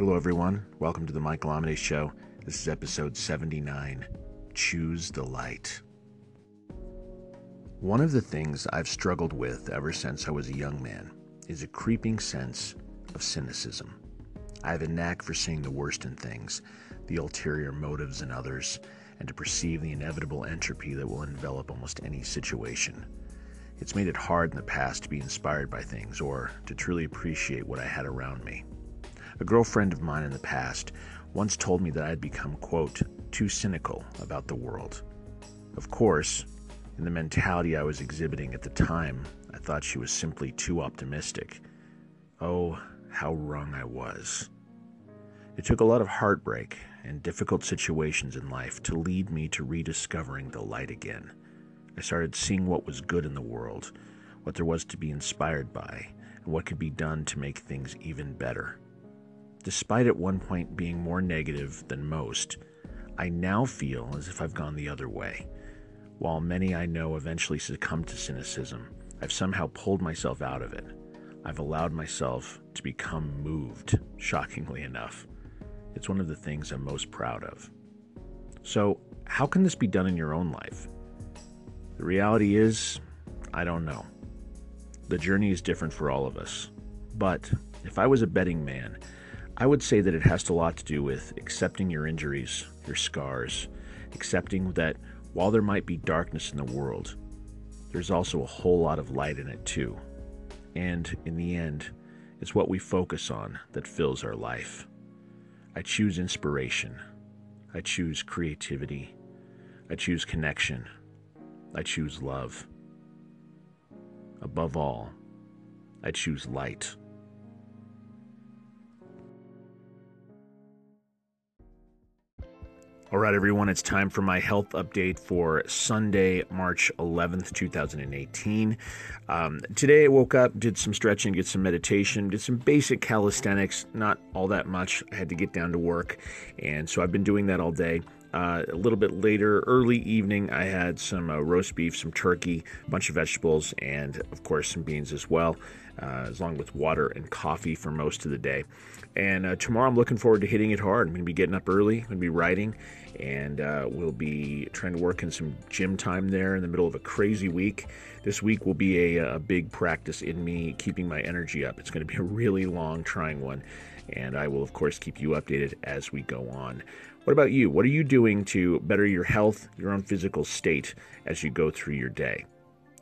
Hello, everyone. Welcome to the Michael Amidei Show. This is episode 79 Choose the Light. One of the things I've struggled with ever since I was a young man is a creeping sense of cynicism. I have a knack for seeing the worst in things, the ulterior motives in others, and to perceive the inevitable entropy that will envelop almost any situation. It's made it hard in the past to be inspired by things or to truly appreciate what I had around me. A girlfriend of mine in the past once told me that I had become, quote, too cynical about the world. Of course, in the mentality I was exhibiting at the time, I thought she was simply too optimistic. Oh, how wrong I was. It took a lot of heartbreak and difficult situations in life to lead me to rediscovering the light again. I started seeing what was good in the world, what there was to be inspired by, and what could be done to make things even better. Despite at one point being more negative than most, I now feel as if I've gone the other way. While many I know eventually succumb to cynicism, I've somehow pulled myself out of it. I've allowed myself to become moved, shockingly enough. It's one of the things I'm most proud of. So, how can this be done in your own life? The reality is, I don't know. The journey is different for all of us. But if I was a betting man, I would say that it has a lot to do with accepting your injuries, your scars, accepting that while there might be darkness in the world, there's also a whole lot of light in it too. And in the end, it's what we focus on that fills our life. I choose inspiration. I choose creativity. I choose connection. I choose love. Above all, I choose light. All right, everyone, it's time for my health update for Sunday, March 11th, 2018. Um, today I woke up, did some stretching, did some meditation, did some basic calisthenics, not all that much. I had to get down to work, and so I've been doing that all day. Uh, a little bit later, early evening, I had some uh, roast beef, some turkey, a bunch of vegetables, and of course some beans as well, uh, along with water and coffee for most of the day. And uh, tomorrow, I'm looking forward to hitting it hard. I'm going to be getting up early, I'm going to be writing, and uh, we'll be trying to work in some gym time there in the middle of a crazy week. This week will be a, a big practice in me keeping my energy up. It's going to be a really long, trying one, and I will, of course, keep you updated as we go on. What about you? What are you doing to better your health, your own physical state as you go through your day?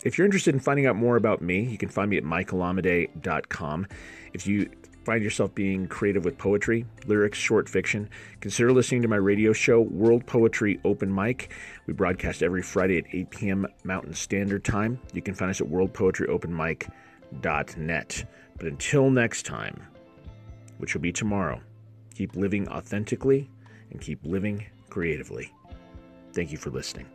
If you're interested in finding out more about me, you can find me at michaelamidei.com. If you find yourself being creative with poetry, lyrics, short fiction, consider listening to my radio show, World Poetry Open Mic. We broadcast every Friday at 8 p.m. Mountain Standard Time. You can find us at worldpoetryopenmic.net. But until next time, which will be tomorrow, keep living authentically and keep living creatively. Thank you for listening.